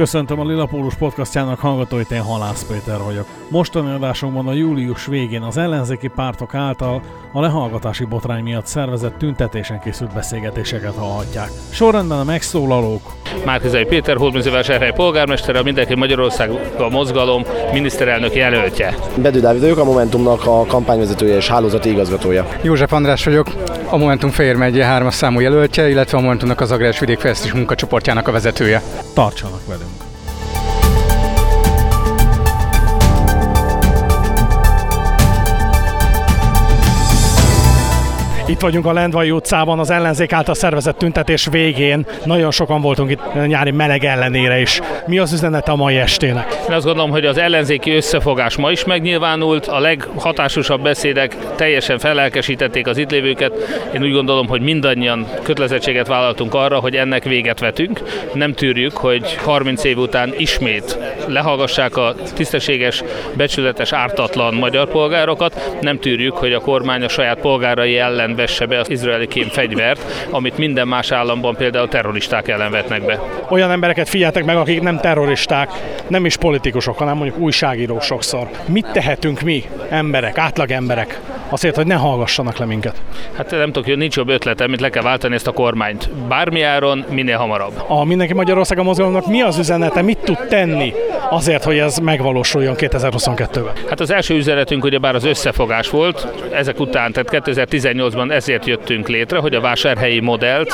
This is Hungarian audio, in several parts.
Köszöntöm a Lilapólus podcastjának hallgatóit, én Halász Péter vagyok. Mostani adásunkban a július végén az ellenzéki pártok által a lehallgatási botrány miatt szervezett tüntetésen készült beszélgetéseket hallhatják. Sorrendben a megszólalók. Márkizai Péter, Hódműzővásárhely polgármestere, a Mindenki Magyarország a mozgalom miniszterelnök jelöltje. Bedő Dávid vagyok, a Momentumnak a kampányvezetője és hálózati igazgatója. József András vagyok, a Momentum Fehér megye hármas számú jelöltje, illetve a Momentumnak az Agrás Vidékfejlesztés munkacsoportjának a vezetője. Tartsanak velünk! Itt vagyunk a Lendvai utcában, az ellenzék által szervezett tüntetés végén. Nagyon sokan voltunk itt nyári meleg ellenére is. Mi az üzenete a mai estének? Én azt gondolom, hogy az ellenzéki összefogás ma is megnyilvánult, a leghatásosabb beszédek teljesen felelkesítették az itt lévőket. Én úgy gondolom, hogy mindannyian kötelezettséget vállaltunk arra, hogy ennek véget vetünk. Nem tűrjük, hogy 30 év után ismét lehallgassák a tisztességes, becsületes, ártatlan magyar polgárokat. Nem tűrjük, hogy a kormány a saját polgárai ellen vesse be az izraeli kém fegyvert, amit minden más államban például terroristák ellen vetnek be. Olyan embereket figyeltek meg, akik nem terroristák, nem is politikusok, hanem mondjuk újságírók sokszor. Mit tehetünk mi, emberek, átlag emberek, azért, hogy ne hallgassanak le minket? Hát nem tudok, nincs jobb ötletem, mint le kell váltani ezt a kormányt. Bármi áron, minél hamarabb. A Mindenki Magyarország a mozgalomnak mi az üzenete, mit tud tenni azért, hogy ez megvalósuljon 2022-ben? Hát az első üzenetünk ugye bár az összefogás volt, ezek után, tehát 2018-ban ezért jöttünk létre, hogy a vásárhelyi modellt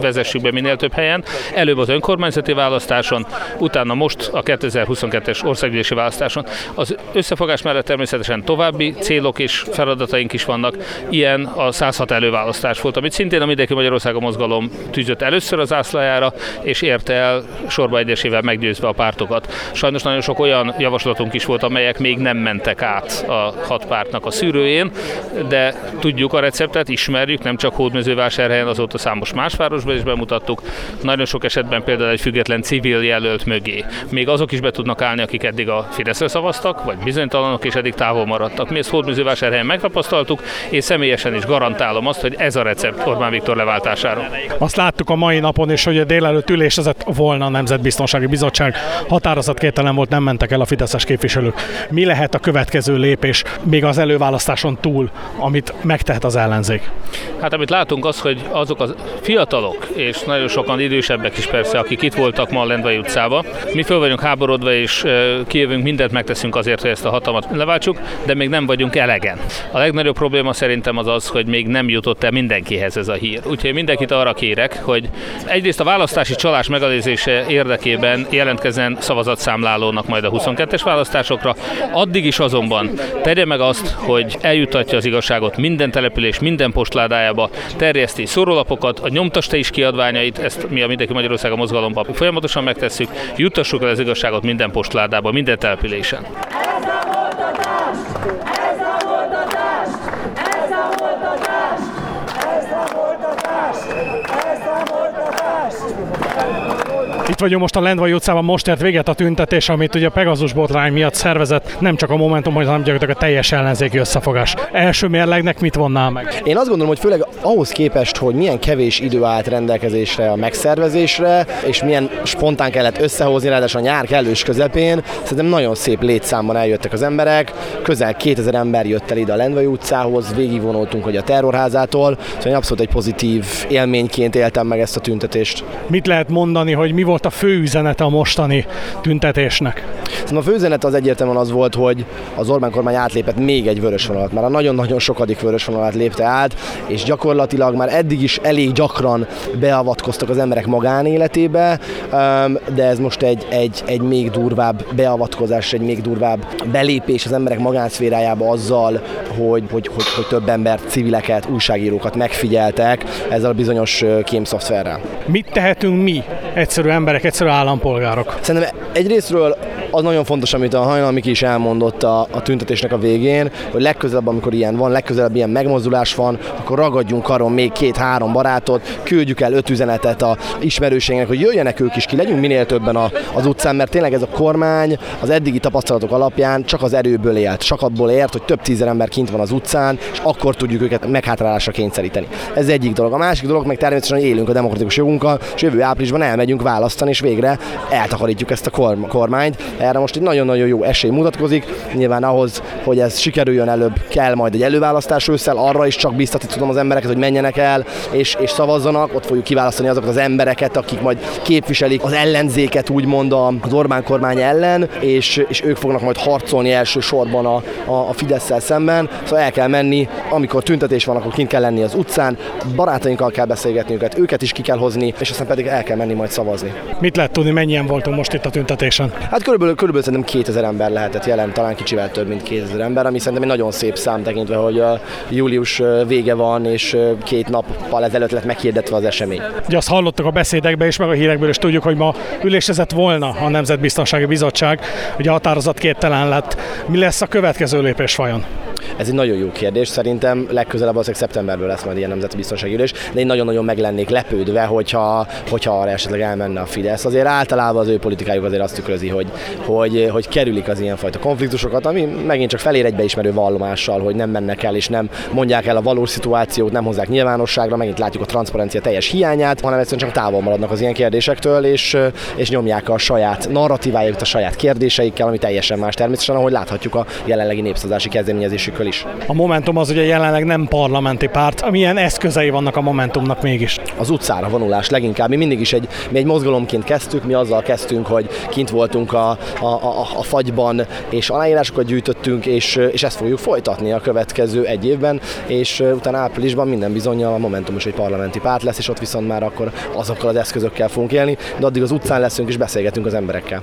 vezessük be minél több helyen. Előbb az önkormányzati választáson, utána most a 2022-es országgyűlési választáson. Az összefogás mellett természetesen további célok és feladataink is vannak. Ilyen a 106 előválasztás volt, amit szintén a Mindenki Magyarország a mozgalom tűzött először az ászlajára, és érte el sorba egyesével meggyőzve a pártokat. Sajnos nagyon sok olyan javaslatunk is volt, amelyek még nem mentek át a hat pártnak a szűrőjén, de tudjuk a receptet, ismerjük, nem csak Hódmezővásárhelyen, azóta számos más városban is bemutattuk. Nagyon sok esetben például egy független civil jelölt mögé. Még azok is be tudnak állni, akik eddig a Fideszre szavaztak, vagy bizonytalanok, és eddig távol maradtak. Mi ezt Hódmezővásárhelyen megtapasztaltuk, és személyesen is garantálom azt, hogy ez a recept Orbán Viktor leváltására. Azt láttuk a mai napon is, hogy a délelőtt ülésezett volna a Nemzetbiztonsági Bizottság. Határozatkételen volt, nem mentek el a fideszes képviselők. Mi lehet a következő lépés még az előválasztáson túl, amit megtehet az ellenzék? Hát amit látunk az, hogy azok a fiatalok, és nagyon sokan idősebbek is persze, akik itt voltak ma a Lendvai utcába, mi föl vagyunk háborodva, és kijövünk, mindent megteszünk azért, hogy ezt a hatalmat leváltsuk, de még nem vagyunk elegen. A legnagyobb probléma szerintem az az, hogy még nem jutott el mindenkihez ez a hír. Úgyhogy mindenkit arra kérek, hogy egyrészt a választási csalás megelőzése érdekében jelentkezzen szavazatszámlálónak majd a 22-es választásokra. Addig is azonban tegye meg azt, hogy eljutatja az igazságot minden település, minden postládájába terjeszti szórólapokat, a nyomtasta is kiadványait, ezt mi a Mindenki Magyarország a mozgalomban folyamatosan megtesszük, juttassuk el az igazságot minden postládába, minden településen. Ez a Itt vagyunk most a Lendvai utcában, most ért véget a tüntetés, amit ugye a Pegazus botrány miatt szervezett nem csak a Momentum, hanem gyakorlatilag a teljes ellenzéki összefogás. Első mérlegnek mit vonnál meg? Én azt gondolom, hogy főleg ahhoz képest, hogy milyen kevés idő állt rendelkezésre a megszervezésre, és milyen spontán kellett összehozni, ráadásul a nyár kellős közepén, szerintem nagyon szép létszámban eljöttek az emberek, közel 2000 ember jött el ide a Lendvai utcához, végigvonultunk, hogy a terrorházától, szóval abszolút egy pozitív élményként éltem meg ezt a tüntetést. Mit lehet mondani, hogy mi volt a fő üzenete a mostani tüntetésnek? A fő üzenet az egyértelműen az volt, hogy az Orbán kormány átlépett még egy vörös vonalat, már a nagyon-nagyon sokadik vörös vonalat lépte át, és gyakorlatilag már eddig is elég gyakran beavatkoztak az emberek magánéletébe, de ez most egy, egy, egy még durvább beavatkozás, egy még durvább belépés az emberek magánszférájába azzal, hogy, hogy, hogy, hogy több embert, civileket, újságírókat megfigyeltek ezzel a bizonyos kémszoftverrel. Mit tehetünk mi, egyszerű emberek, egyszerű állampolgárok? Szerintem egyrésztről Az nagyon fontos, amit a Hajnalmiki is elmondott a, a tüntetésnek a végén, hogy legközelebb, amikor ilyen van, legközelebb ilyen megmozdulás van, akkor ragadjunk karon még két-három barátot, küldjük el öt üzenetet a ismerőségnek, hogy jöjjenek ők is ki, legyünk minél többen a, az utcán, mert tényleg ez a kormány az eddigi tapasztalatok alapján csak az erőből élt, csak abból ért, hogy több tízer ember kint van az utcán, és akkor tudjuk őket meghátrálásra kényszeríteni. Ez egyik dolog. A másik dolog meg természetesen, élünk a demokratikus jogunkkal, és jövő áprilisban elmegyünk választani, és végre eltakarítjuk ezt a kormányt. Erre most egy nagyon-nagyon jó esély mutatkozik. Nyilván ahhoz, hogy ez sikerüljön előbb, kell majd egy előválasztás ősszel, arra is csak biztatni tudom az embereket, hogy menjenek el és, és szavazzanak. Ott fogjuk kiválasztani azokat az embereket, akik majd képviselik az ellenzéket, úgymond az Orbán kormány ellen, és, és ők fognak majd harcolni elsősorban a, a, a fidesz szemben. Szóval el kell menni, amikor tüntetés van, akkor kint kell lenni az utcán, barátainkkal kell beszélgetni őket, őket is ki kell hozni, és aztán pedig el kell menni majd szavazni. Mit lehet tudni, mennyien voltunk most itt a tüntetésen? Hát körülbelül, körülbelül szerintem 2000 ember lehetett jelen, talán kicsivel több, mint 2000 ember, ami szerintem egy nagyon szép szám tekintve, hogy a július vége van, és két nappal ezelőtt lett meghirdetve az esemény. Ugye azt hallottak a beszédekben és meg a hírekből, és tudjuk, hogy ma ülésezett volna a Nemzetbiztonsági Bizottság, ugye határozat képtelen lett. Mi lesz a következő lépés vajon? Ez egy nagyon jó kérdés. Szerintem legközelebb az szeptemberben lesz majd ilyen nemzeti biztonsági ülés, de én nagyon-nagyon meg lennék lepődve, hogyha, hogyha arra esetleg elmenne a Fidesz. Azért általában az ő politikájuk azért azt tükrözi, hogy, hogy, hogy kerülik az ilyenfajta konfliktusokat, ami megint csak felér egy beismerő vallomással, hogy nem mennek el és nem mondják el a valós szituációt, nem hozzák nyilvánosságra, megint látjuk a transzparencia teljes hiányát, hanem egyszerűen csak távol maradnak az ilyen kérdésektől, és, és nyomják a saját narratívájukat, a saját kérdéseikkel, ami teljesen más természetesen, ahogy láthatjuk a jelenlegi népszavazási kezdeményezésükkel is. A Momentum az ugye jelenleg nem parlamenti párt. Milyen eszközei vannak a Momentumnak mégis? Az utcára vonulás leginkább. Mi mindig is egy, mi egy mozgalomként kezdtük, mi azzal kezdtünk, hogy kint voltunk a, a, a, a fagyban, és aláírásokat gyűjtöttünk, és, és ezt fogjuk folytatni a következő egy évben, és utána áprilisban minden bizonyal a Momentum is egy parlamenti párt lesz, és ott viszont már akkor azokkal az eszközökkel fogunk élni, de addig az utcán leszünk és beszélgetünk az emberekkel.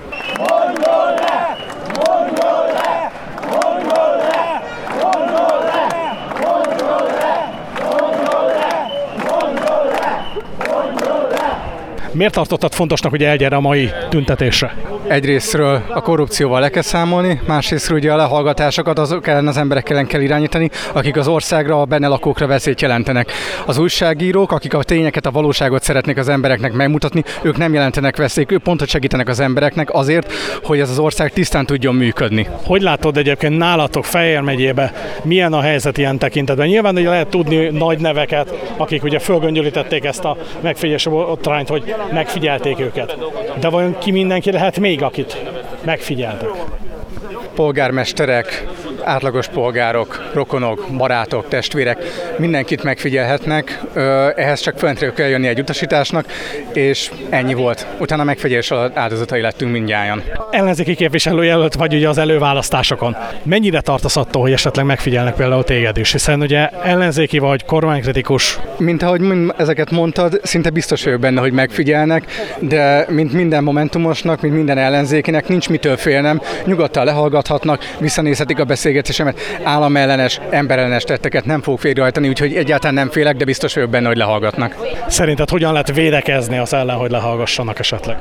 Miért tartottad fontosnak, hogy elgyere a mai tüntetésre? Egyrésztről a korrupcióval le kell számolni, másrésztről ugye a lehallgatásokat azok ellen az emberek ellen kell irányítani, akik az országra, a benne lakókra veszélyt jelentenek. Az újságírók, akik a tényeket, a valóságot szeretnék az embereknek megmutatni, ők nem jelentenek veszélyt, ők pontot segítenek az embereknek azért, hogy ez az ország tisztán tudjon működni. Hogy látod egyébként nálatok Fejér megyébe, milyen a helyzet ilyen tekintetben? Nyilván hogy lehet tudni nagy neveket, akik ugye fölgöngyölítették ezt a megfigyelési botrányt, hogy megfigyelték őket. De vajon ki mindenki lehet még, akit megfigyeltek? Polgármesterek, átlagos polgárok, rokonok, barátok, testvérek, mindenkit megfigyelhetnek, ehhez csak föntről kell jönni egy utasításnak, és ennyi volt. Utána megfigyelés áldozatai lettünk mindjárt. Ellenzéki képviselőjelölt vagy ugye az előválasztásokon. Mennyire tartasz attól, hogy esetleg megfigyelnek például téged is, hiszen ugye ellenzéki vagy kormánykritikus? Mint ahogy ezeket mondtad, szinte biztos vagyok benne, hogy megfigyelnek, de mint minden momentumosnak, mint minden ellenzékinek nincs mitől félnem, nyugodtan lehallgathatnak, visszanézhetik a beszélgetést, beszélgetésemet, államellenes, emberellenes tetteket nem fogok végrehajtani, úgyhogy egyáltalán nem félek, de biztos vagyok benne, hogy lehallgatnak. Szerinted hogyan lehet védekezni az ellen, hogy lehallgassanak esetleg?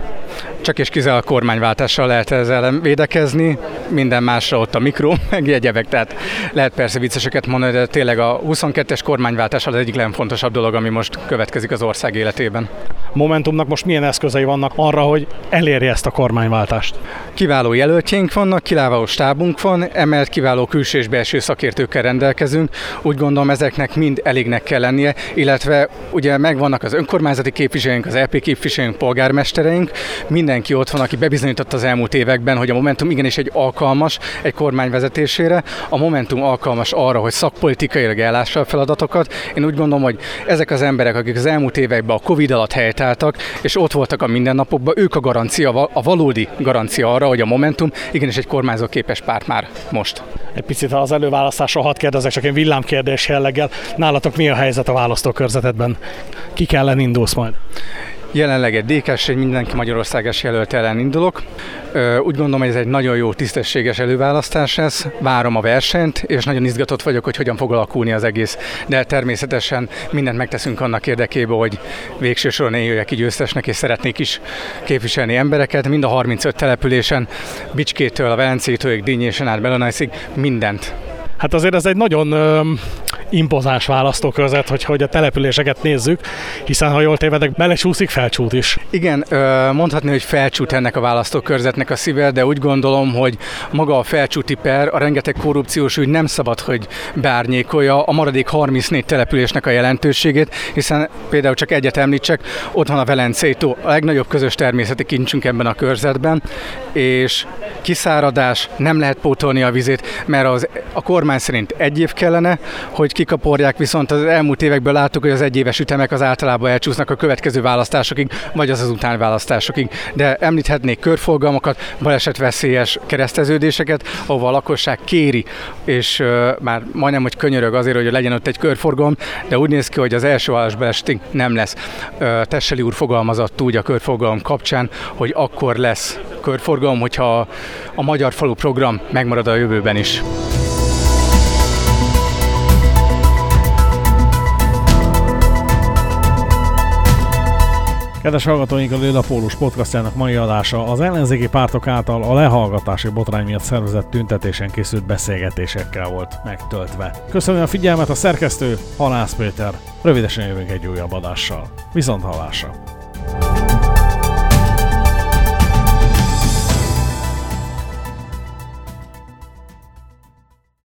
Csak és kizárólag kormányváltással lehet ezzel védekezni, minden másra ott a mikro, meg egyebek, tehát lehet persze vicceseket mondani, de tényleg a 22-es kormányváltás az egyik legfontosabb dolog, ami most következik az ország életében. Momentumnak most milyen eszközei vannak arra, hogy elérje ezt a kormányváltást? Kiváló jelöltjeink vannak, kiváló stábunk van, emellett kiváló külső és belső szakértőkkel rendelkezünk. Úgy gondolom ezeknek mind elégnek kell lennie, illetve ugye megvannak az önkormányzati képviselőink, az LP képviselőink, polgármestereink, mindenki ott van, aki bebizonyította az elmúlt években, hogy a Momentum igenis egy alkalmas egy kormány vezetésére, a Momentum alkalmas arra, hogy szakpolitikailag ellássa a feladatokat. Én úgy gondolom, hogy ezek az emberek, akik az elmúlt években a Covid alatt helytálltak, és ott voltak a mindennapokban, ők a garancia, a valódi garancia arra, hogy a Momentum igenis egy kormányzó képes párt már most egy picit az előválasztásról hadd kérdezek, csak én villámkérdés jelleggel. Nálatok mi a helyzet a választókörzetetben? Ki kellene indulsz majd? Jelenleg egy DK-s, egy mindenki Magyarországos jelölt ellen indulok. Úgy gondolom, hogy ez egy nagyon jó, tisztességes előválasztás lesz. Várom a versenyt, és nagyon izgatott vagyok, hogy hogyan fog alakulni az egész. De természetesen mindent megteszünk annak érdekében, hogy végső soron én jöjjek ki győztesnek, és szeretnék is képviselni embereket, mind a 35 településen, Bicskétől, a Velencétől, Dinnyésen át Belonajszig, mindent. Hát azért ez egy nagyon impozáns választókörzet, hogy, hogy a településeket nézzük, hiszen ha jól tévedek, belecsúszik felcsút is. Igen, mondhatni, hogy felcsút ennek a választókörzetnek a szíve, de úgy gondolom, hogy maga a felcsúti per, a rengeteg korrupciós ügy nem szabad, hogy bárnyékolja a maradék 34 településnek a jelentőségét, hiszen például csak egyet említsek, ott van a Velencétó, a legnagyobb közös természeti kincsünk ebben a körzetben, és kiszáradás, nem lehet pótolni a vizét, mert az, a kormány szerint egy év kellene, hogy kikaporják, viszont az elmúlt évekből láttuk, hogy az egyéves ütemek az általában elcsúsznak a következő választásokig, vagy az az után választásokig. De említhetnék körforgalmakat, balesetveszélyes kereszteződéseket, ahol a lakosság kéri, és uh, már majdnem, hogy könyörög azért, hogy legyen ott egy körforgalom, de úgy néz ki, hogy az első válaszbalesetig nem lesz. Uh, Tesseli úr fogalmazott úgy a körforgalom kapcsán, hogy akkor lesz körforgalom, hogyha a Magyar Falu program megmarad a jövőben is. Kedves hallgatóink, a Lilla Pólus podcastjának mai adása az ellenzéki pártok által a lehallgatási botrány miatt szervezett tüntetésen készült beszélgetésekkel volt megtöltve. Köszönöm a figyelmet a szerkesztő, Halász Péter. Rövidesen jövünk egy újabb adással. Viszont hallásra!